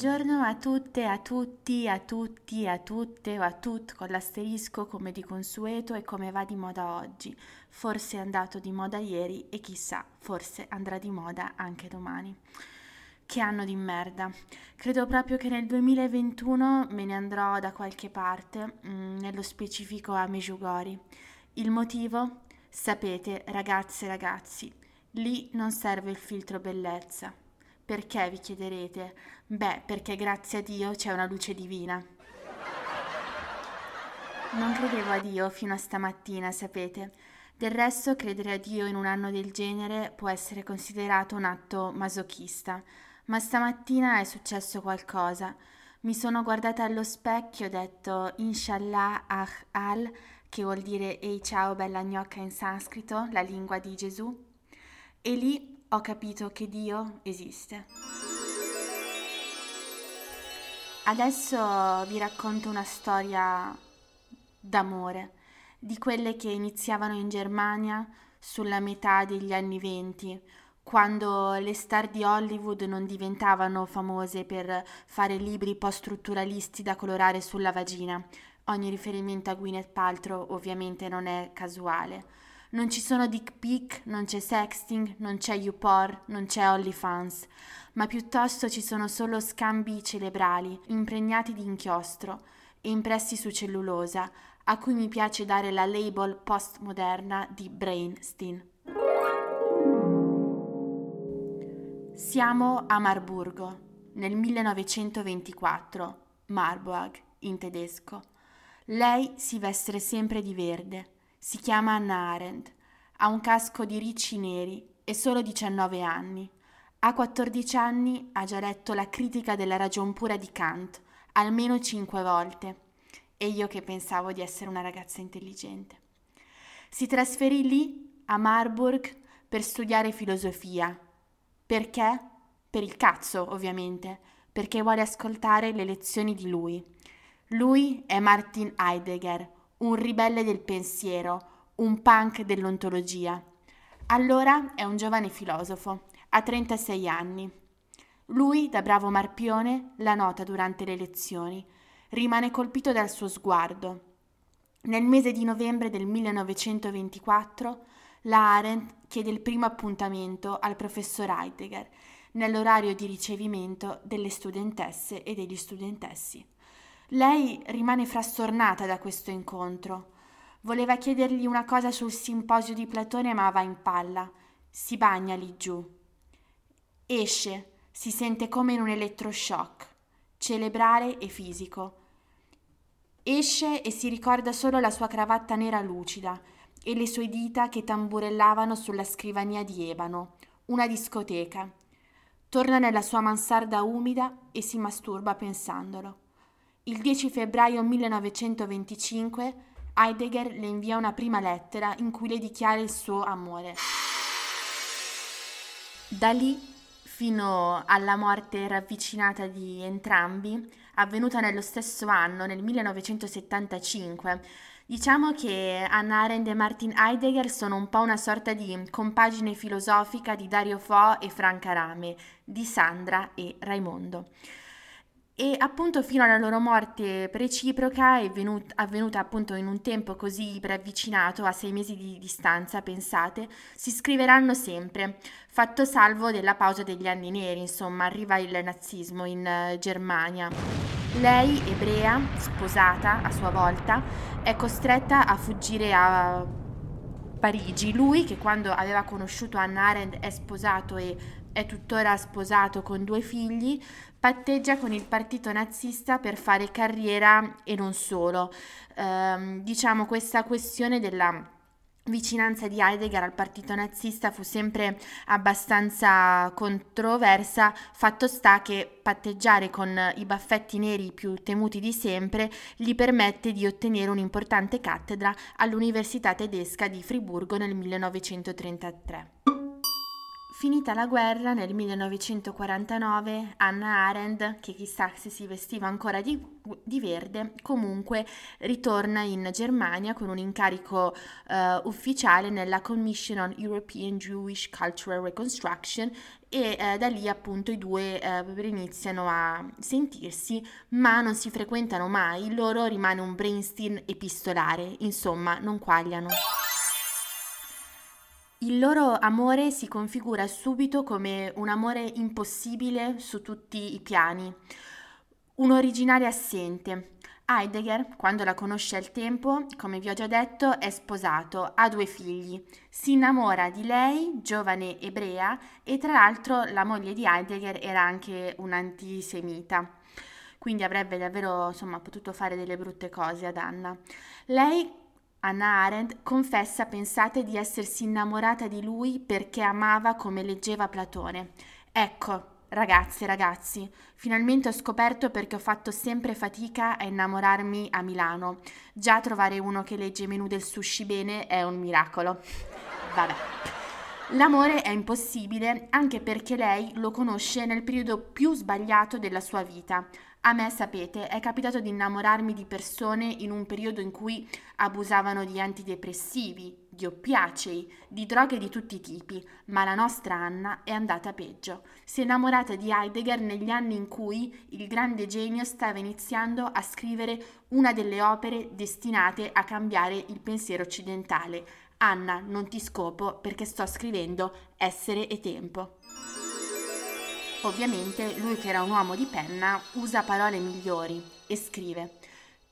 Buongiorno a tutte, a tutti, a tutti, a tutte o a tut con l'asterisco come di consueto e come va di moda oggi. Forse è andato di moda ieri e chissà, forse andrà di moda anche domani. Che anno di merda. Credo proprio che nel 2021 me ne andrò da qualche parte, mm, nello specifico a Mejugori. Il motivo? Sapete, ragazze e ragazzi, lì non serve il filtro bellezza. Perché vi chiederete? Beh, perché grazie a Dio c'è una luce divina. Non credevo a Dio fino a stamattina, sapete. Del resto, credere a Dio in un anno del genere può essere considerato un atto masochista. Ma stamattina è successo qualcosa. Mi sono guardata allo specchio e ho detto Inshallah ah al, che vuol dire Ehi ciao bella gnocca in sanscrito, la lingua di Gesù. E lì ho capito che Dio esiste. Adesso vi racconto una storia d'amore, di quelle che iniziavano in Germania sulla metà degli anni venti, quando le star di Hollywood non diventavano famose per fare libri post-strutturalisti da colorare sulla vagina. Ogni riferimento a Gwyneth Paltrow ovviamente non è casuale. Non ci sono dick pic, non c'è sexting, non c'è YouPorn, non c'è OnlyFans, ma piuttosto ci sono solo scambi cerebrali, impregnati di inchiostro e impressi su cellulosa, a cui mi piace dare la label postmoderna di Brainstein. Siamo a Marburgo, nel 1924, Marburg in tedesco. Lei si veste sempre di verde si chiama Anna Arendt, ha un casco di ricci neri e solo 19 anni. A 14 anni ha già letto la critica della ragion pura di Kant, almeno cinque volte, e io che pensavo di essere una ragazza intelligente. Si trasferì lì, a Marburg, per studiare filosofia. Perché? Per il cazzo, ovviamente, perché vuole ascoltare le lezioni di lui. Lui è Martin Heidegger, un ribelle del pensiero, un punk dell'ontologia. Allora è un giovane filosofo, ha 36 anni. Lui, da bravo marpione, la nota durante le lezioni, rimane colpito dal suo sguardo. Nel mese di novembre del 1924, la Arendt chiede il primo appuntamento al professor Heidegger nell'orario di ricevimento delle studentesse e degli studentessi. Lei rimane frastornata da questo incontro. Voleva chiedergli una cosa sul simposio di Platone, ma va in palla. Si bagna lì giù. Esce, si sente come in un elettroshock, cerebrale e fisico. Esce e si ricorda solo la sua cravatta nera lucida e le sue dita che tamburellavano sulla scrivania di ebano, una discoteca. Torna nella sua mansarda umida e si masturba pensandolo. Il 10 febbraio 1925 Heidegger le invia una prima lettera in cui le dichiara il suo amore. Da lì, fino alla morte ravvicinata di entrambi, avvenuta nello stesso anno, nel 1975, Diciamo che Anna Arendt e Martin Heidegger sono un po' una sorta di compagine filosofica di Dario Fo e Franca Rame, di Sandra e Raimondo e appunto fino alla loro morte preciproca è venut- avvenuta appunto in un tempo così preavvicinato a sei mesi di distanza, pensate, si scriveranno sempre, fatto salvo della pausa degli anni neri, insomma, arriva il nazismo in uh, Germania. Lei, ebrea, sposata a sua volta, è costretta a fuggire a Parigi. Lui, che quando aveva conosciuto Anna Arendt è sposato e è tuttora sposato con due figli, patteggia con il partito nazista per fare carriera e non solo. Eh, diciamo questa questione della vicinanza di Heidegger al partito nazista fu sempre abbastanza controversa, fatto sta che patteggiare con i baffetti neri più temuti di sempre gli permette di ottenere un'importante cattedra all'Università tedesca di Friburgo nel 1933. Finita la guerra nel 1949, Anna Arendt, che chissà se si vestiva ancora di, di verde, comunque ritorna in Germania con un incarico uh, ufficiale nella Commission on European Jewish Cultural Reconstruction e eh, da lì appunto i due eh, iniziano a sentirsi, ma non si frequentano mai, loro rimane un brainstorm epistolare, insomma, non quagliano. Il loro amore si configura subito come un amore impossibile su tutti i piani, un originale assente. Heidegger, quando la conosce al tempo, come vi ho già detto, è sposato, ha due figli, si innamora di lei, giovane ebrea, e tra l'altro la moglie di Heidegger era anche un'antisemita, quindi avrebbe davvero insomma, potuto fare delle brutte cose ad Anna. Lei Anna Arendt confessa, pensate, di essersi innamorata di lui perché amava come leggeva Platone. Ecco, ragazze ragazzi, finalmente ho scoperto perché ho fatto sempre fatica a innamorarmi a Milano. Già trovare uno che legge i menù del sushi bene è un miracolo. Vabbè. L'amore è impossibile anche perché lei lo conosce nel periodo più sbagliato della sua vita, a me, sapete, è capitato di innamorarmi di persone in un periodo in cui abusavano di antidepressivi, di oppiacei, di droghe di tutti i tipi, ma la nostra Anna è andata peggio. Si è innamorata di Heidegger negli anni in cui il grande genio stava iniziando a scrivere una delle opere destinate a cambiare il pensiero occidentale. Anna, non ti scopo perché sto scrivendo Essere e tempo. Ovviamente lui che era un uomo di penna usa parole migliori e scrive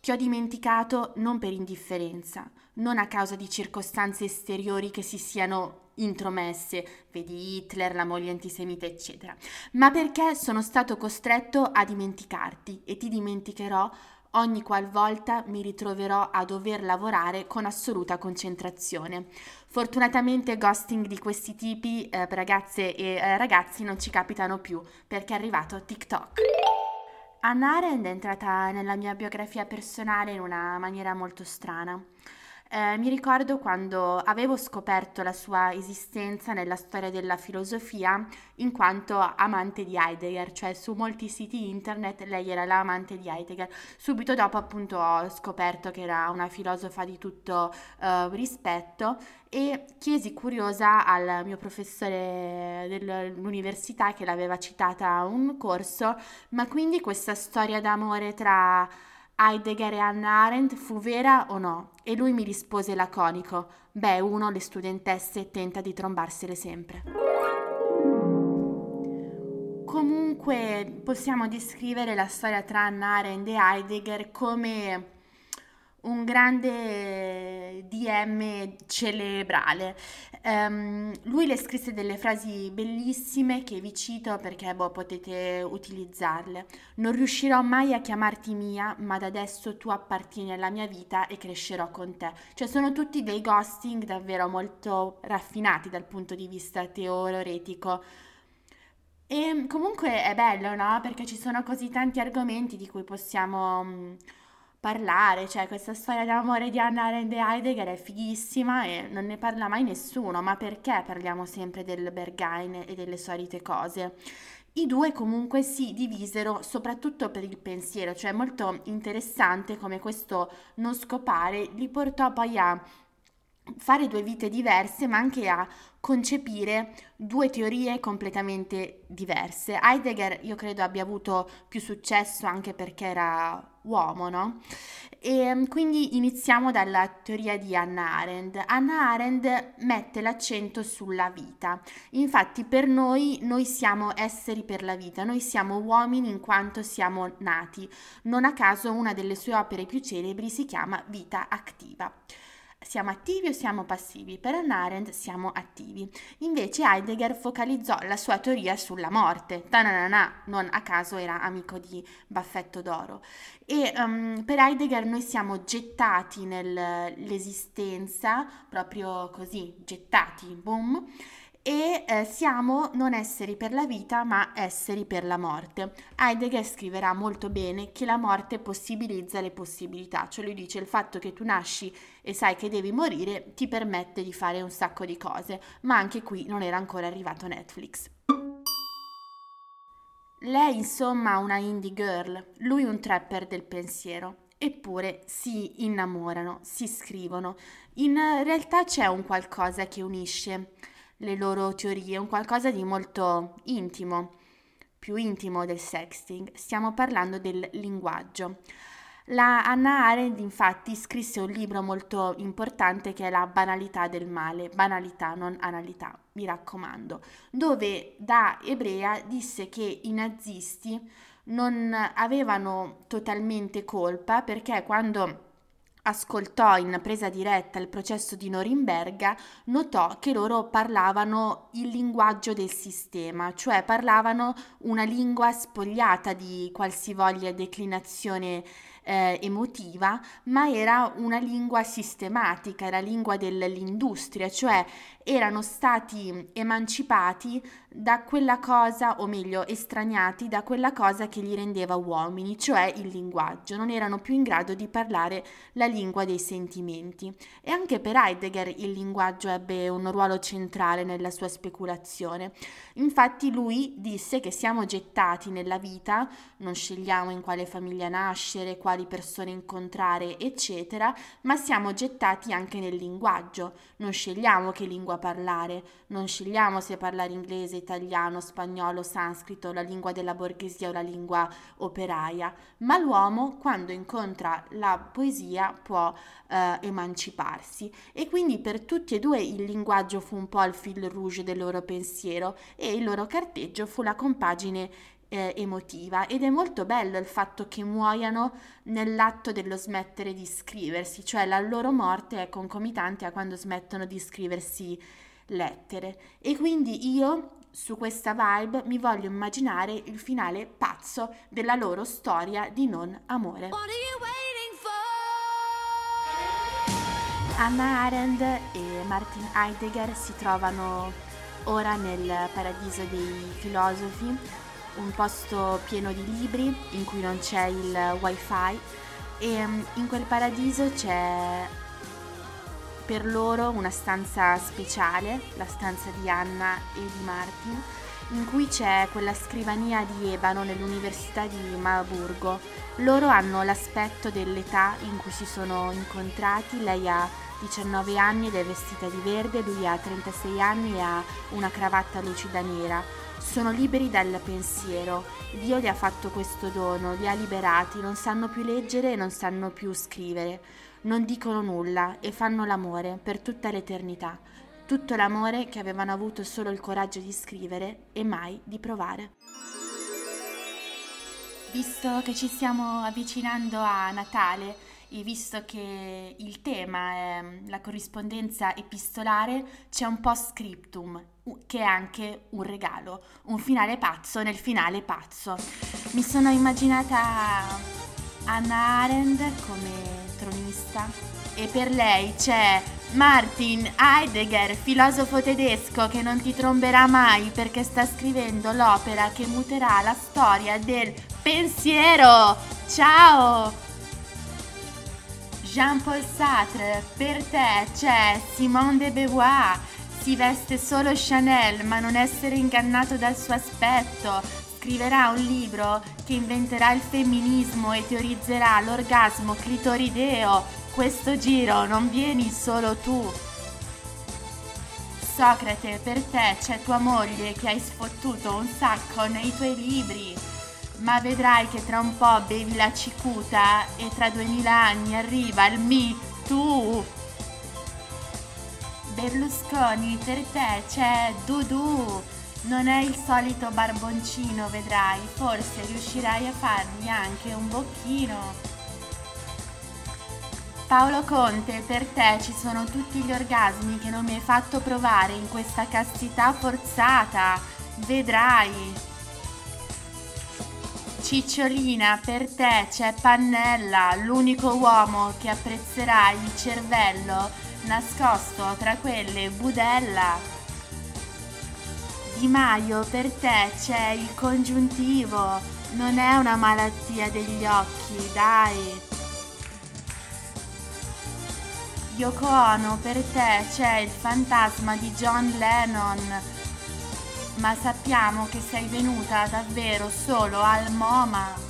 Ti ho dimenticato non per indifferenza, non a causa di circostanze esteriori che si siano intromesse, vedi Hitler, la moglie antisemita, eccetera, ma perché sono stato costretto a dimenticarti e ti dimenticherò ogni qualvolta mi ritroverò a dover lavorare con assoluta concentrazione. Fortunatamente ghosting di questi tipi, eh, ragazze e eh, ragazzi, non ci capitano più perché è arrivato TikTok. Anna Arendt è entrata nella mia biografia personale in una maniera molto strana. Eh, mi ricordo quando avevo scoperto la sua esistenza nella storia della filosofia in quanto amante di Heidegger, cioè su molti siti internet lei era l'amante di Heidegger. Subito dopo appunto ho scoperto che era una filosofa di tutto uh, rispetto e chiesi curiosa al mio professore dell'università che l'aveva citata a un corso, ma quindi questa storia d'amore tra Heidegger e Hannah Arendt fu vera o no? E lui mi rispose laconico, beh, uno le studentesse tenta di trombarsele sempre. Comunque possiamo descrivere la storia tra Hannah Arendt e Heidegger come un grande DM cerebrale. Um, lui le scrisse delle frasi bellissime che vi cito perché boh, potete utilizzarle. Non riuscirò mai a chiamarti mia, ma da adesso tu appartieni alla mia vita e crescerò con te. Cioè sono tutti dei ghosting davvero molto raffinati dal punto di vista teoretico. E comunque è bello, no? Perché ci sono così tanti argomenti di cui possiamo mm, parlare, cioè questa storia d'amore di Anna Arendt e Heidegger è fighissima e non ne parla mai nessuno, ma perché parliamo sempre del Berghain e delle solite cose? I due comunque si divisero soprattutto per il pensiero, cioè molto interessante come questo non scopare li portò poi a fare due vite diverse, ma anche a concepire due teorie completamente diverse. Heidegger io credo abbia avuto più successo anche perché era uomo, no? E mm, quindi iniziamo dalla teoria di Hannah Arendt. Hannah Arendt mette l'accento sulla vita. Infatti per noi noi siamo esseri per la vita, noi siamo uomini in quanto siamo nati. Non a caso una delle sue opere più celebri si chiama Vita attiva. Siamo attivi o siamo passivi? Per Hannah Arendt siamo attivi. Invece Heidegger focalizzò la sua teoria sulla morte. Tananana, non a caso era amico di Baffetto d'Oro. E um, per Heidegger noi siamo gettati nell'esistenza, proprio così, gettati, boom, e eh, siamo non esseri per la vita ma esseri per la morte. Heidegger scriverà molto bene che la morte possibilizza le possibilità, cioè lui dice il fatto che tu nasci e sai che devi morire ti permette di fare un sacco di cose, ma anche qui non era ancora arrivato Netflix. Lei insomma una indie girl, lui un trapper del pensiero. Eppure si innamorano, si scrivono. In realtà c'è un qualcosa che unisce le loro teorie, un qualcosa di molto intimo, più intimo del sexting. Stiamo parlando del linguaggio. La Anna Arendt infatti scrisse un libro molto importante che è La banalità del male, banalità non analità, mi raccomando, dove da ebrea disse che i nazisti non avevano totalmente colpa perché quando ascoltò in presa diretta il processo di Norimberga, notò che loro parlavano il linguaggio del sistema, cioè parlavano una lingua spogliata di qualsivoglia declinazione eh, emotiva, ma era una lingua sistematica, la lingua dell'industria, cioè erano stati emancipati da quella cosa, o meglio, estraniati da quella cosa che li rendeva uomini, cioè il linguaggio. Non erano più in grado di parlare la lingua dei sentimenti. E anche per Heidegger il linguaggio ebbe un ruolo centrale nella sua speculazione. Infatti lui disse che siamo gettati nella vita, non scegliamo in quale famiglia nascere, quali persone incontrare, eccetera, ma siamo gettati anche nel linguaggio. Non scegliamo che lingua parlare, non scegliamo se parlare inglese, italiano, spagnolo, sanscrito, la lingua della borghesia o la lingua operaia, ma l'uomo quando incontra la poesia può eh, emanciparsi e quindi per tutti e due il linguaggio fu un po' il fil rouge del loro pensiero e il loro carteggio fu la compagine eh, emotiva ed è molto bello il fatto che muoiano nell'atto dello smettere di scriversi, cioè la loro morte è concomitante a quando smettono di scriversi lettere. E quindi io su questa vibe mi voglio immaginare il finale pazzo della loro storia di non amore. Anna Arendt e Martin Heidegger si trovano ora nel paradiso dei filosofi un posto pieno di libri in cui non c'è il wifi e mm, in quel paradiso c'è per loro una stanza speciale, la stanza di Anna e di Martin, in cui c'è quella scrivania di ebano nell'Università di Marburgo. Loro hanno l'aspetto dell'età in cui si sono incontrati, lei ha 19 anni ed è vestita di verde, lui ha 36 anni e ha una cravatta lucida nera sono liberi dal pensiero. Dio gli ha fatto questo dono, li ha liberati, non sanno più leggere e non sanno più scrivere, non dicono nulla e fanno l'amore per tutta l'eternità, tutto l'amore che avevano avuto solo il coraggio di scrivere e mai di provare. Visto che ci stiamo avvicinando a Natale, e visto che il tema è la corrispondenza epistolare, c'è un post scriptum che è anche un regalo, un finale pazzo nel finale pazzo. Mi sono immaginata Anna Arendt come tronista e per lei c'è Martin Heidegger, filosofo tedesco che non ti tromberà mai perché sta scrivendo l'opera che muterà la storia del pensiero. Ciao! Jean-Paul Sartre, per te c'è Simone de Beauvoir, si veste solo Chanel ma non essere ingannato dal suo aspetto, scriverà un libro che inventerà il femminismo e teorizzerà l'orgasmo clitorideo. Questo giro non vieni solo tu. Socrate, per te c'è tua moglie che hai sfottuto un sacco nei tuoi libri ma vedrai che tra un po' bevi la cicuta e tra duemila anni arriva il Me Too. Berlusconi, per te c'è Dudu. Non è il solito barboncino, vedrai, forse riuscirai a fargli anche un bocchino. Paolo Conte, per te ci sono tutti gli orgasmi che non mi hai fatto provare in questa castità forzata. Vedrai. Cicciolina, per te c'è Pannella, l'unico uomo che apprezzerà il cervello nascosto tra quelle budella. Di Maio, per te c'è il congiuntivo, non è una malattia degli occhi, dai. Yoko Ono, per te c'è il fantasma di John Lennon, ma sappiamo che sei venuta davvero solo al MoMA.